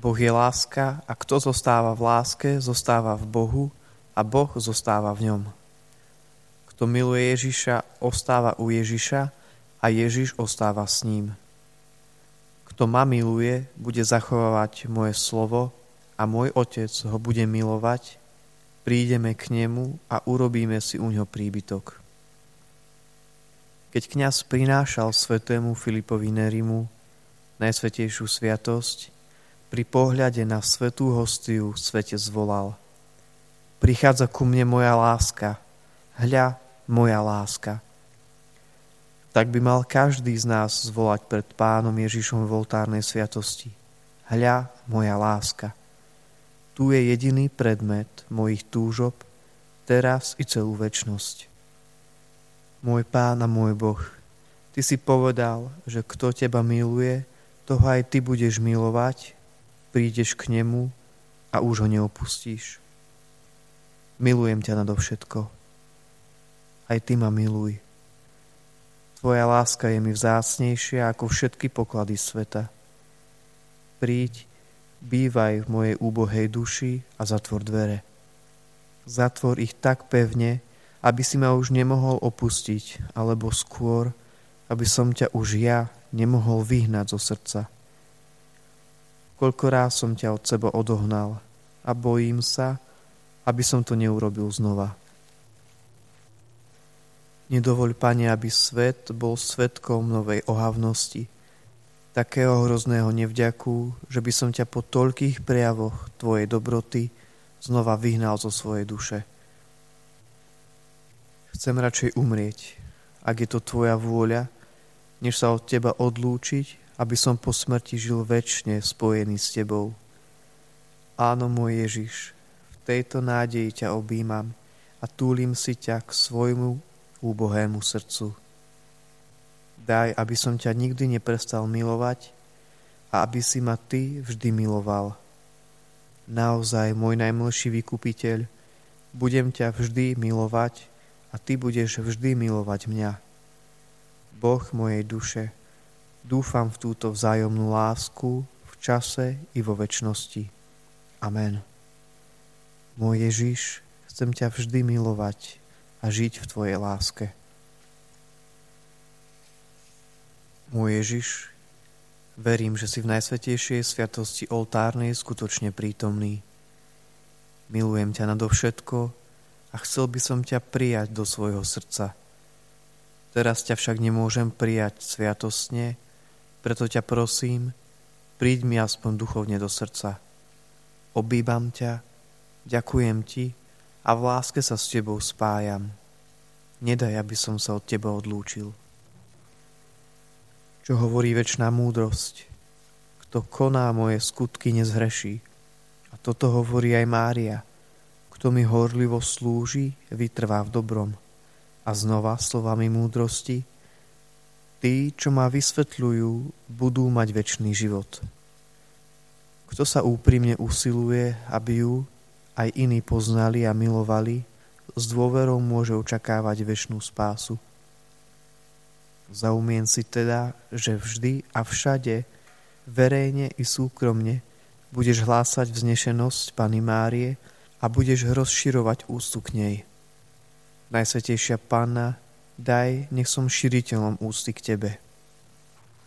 Boh je láska a kto zostáva v láske, zostáva v Bohu a Boh zostáva v ňom. Kto miluje Ježiša, ostáva u Ježiša a Ježiš ostáva s ním. Kto ma miluje, bude zachovávať moje slovo a môj Otec ho bude milovať, prídeme k nemu a urobíme si u ňo príbytok. Keď kňaz prinášal svetému Filipovi Nerimu najsvetejšiu sviatosť, pri pohľade na svetú hostiu svete zvolal. Prichádza ku mne moja láska, hľa moja láska. Tak by mal každý z nás zvolať pred pánom Ježišom v oltárnej sviatosti. Hľa moja láska. Tu je jediný predmet mojich túžob, teraz i celú väčnosť. Môj pán a môj Boh, ty si povedal, že kto teba miluje, toho aj ty budeš milovať prídeš k nemu a už ho neopustíš. Milujem ťa nadovšetko. Aj ty ma miluj. Tvoja láska je mi vzácnejšia ako všetky poklady sveta. Príď, bývaj v mojej úbohej duši a zatvor dvere. Zatvor ich tak pevne, aby si ma už nemohol opustiť, alebo skôr, aby som ťa už ja nemohol vyhnať zo srdca. Koľko ráz som ťa od seba odohnal a bojím sa, aby som to neurobil znova. Nedovoľ, Pane, aby svet bol svetkom novej ohavnosti, takého hrozného nevďaku, že by som ťa po toľkých prejavoch Tvojej dobroty znova vyhnal zo svojej duše. Chcem radšej umrieť, ak je to Tvoja vôľa, než sa od Teba odlúčiť aby som po smrti žil väčšine spojený s Tebou. Áno, môj Ježiš, v tejto nádeji ťa objímam a túlim si ťa k svojmu úbohému srdcu. Daj, aby som ťa nikdy neprestal milovať a aby si ma Ty vždy miloval. Naozaj, môj najmilší vykupiteľ, budem ťa vždy milovať a Ty budeš vždy milovať mňa. Boh mojej duše, Dúfam v túto vzájomnú lásku v čase i vo väčšnosti. Amen. Môj Ježiš, chcem ťa vždy milovať a žiť v Tvojej láske. Môj Ježiš, verím, že si v najsvetejšej sviatosti oltárnej skutočne prítomný. Milujem ťa nadovšetko a chcel by som ťa prijať do svojho srdca. Teraz ťa však nemôžem prijať sviatostne, preto ťa prosím, príď mi aspoň duchovne do srdca. Obývam ťa, ďakujem ti a v láske sa s tebou spájam. Nedaj, aby som sa od teba odlúčil. Čo hovorí väčšiná múdrosť? Kto koná moje skutky, nezhreší. A toto hovorí aj Mária. Kto mi horlivo slúži, vytrvá v dobrom. A znova slovami múdrosti, Tí, čo ma vysvetľujú, budú mať väčší život. Kto sa úprimne usiluje, aby ju aj iní poznali a milovali, s dôverou môže očakávať väčšnú spásu. Zaumien si teda, že vždy a všade, verejne i súkromne, budeš hlásať vznešenosť Pany Márie a budeš rozširovať ústu k nej. Najsvetejšia Panna, daj, nech som širiteľom ústy k Tebe.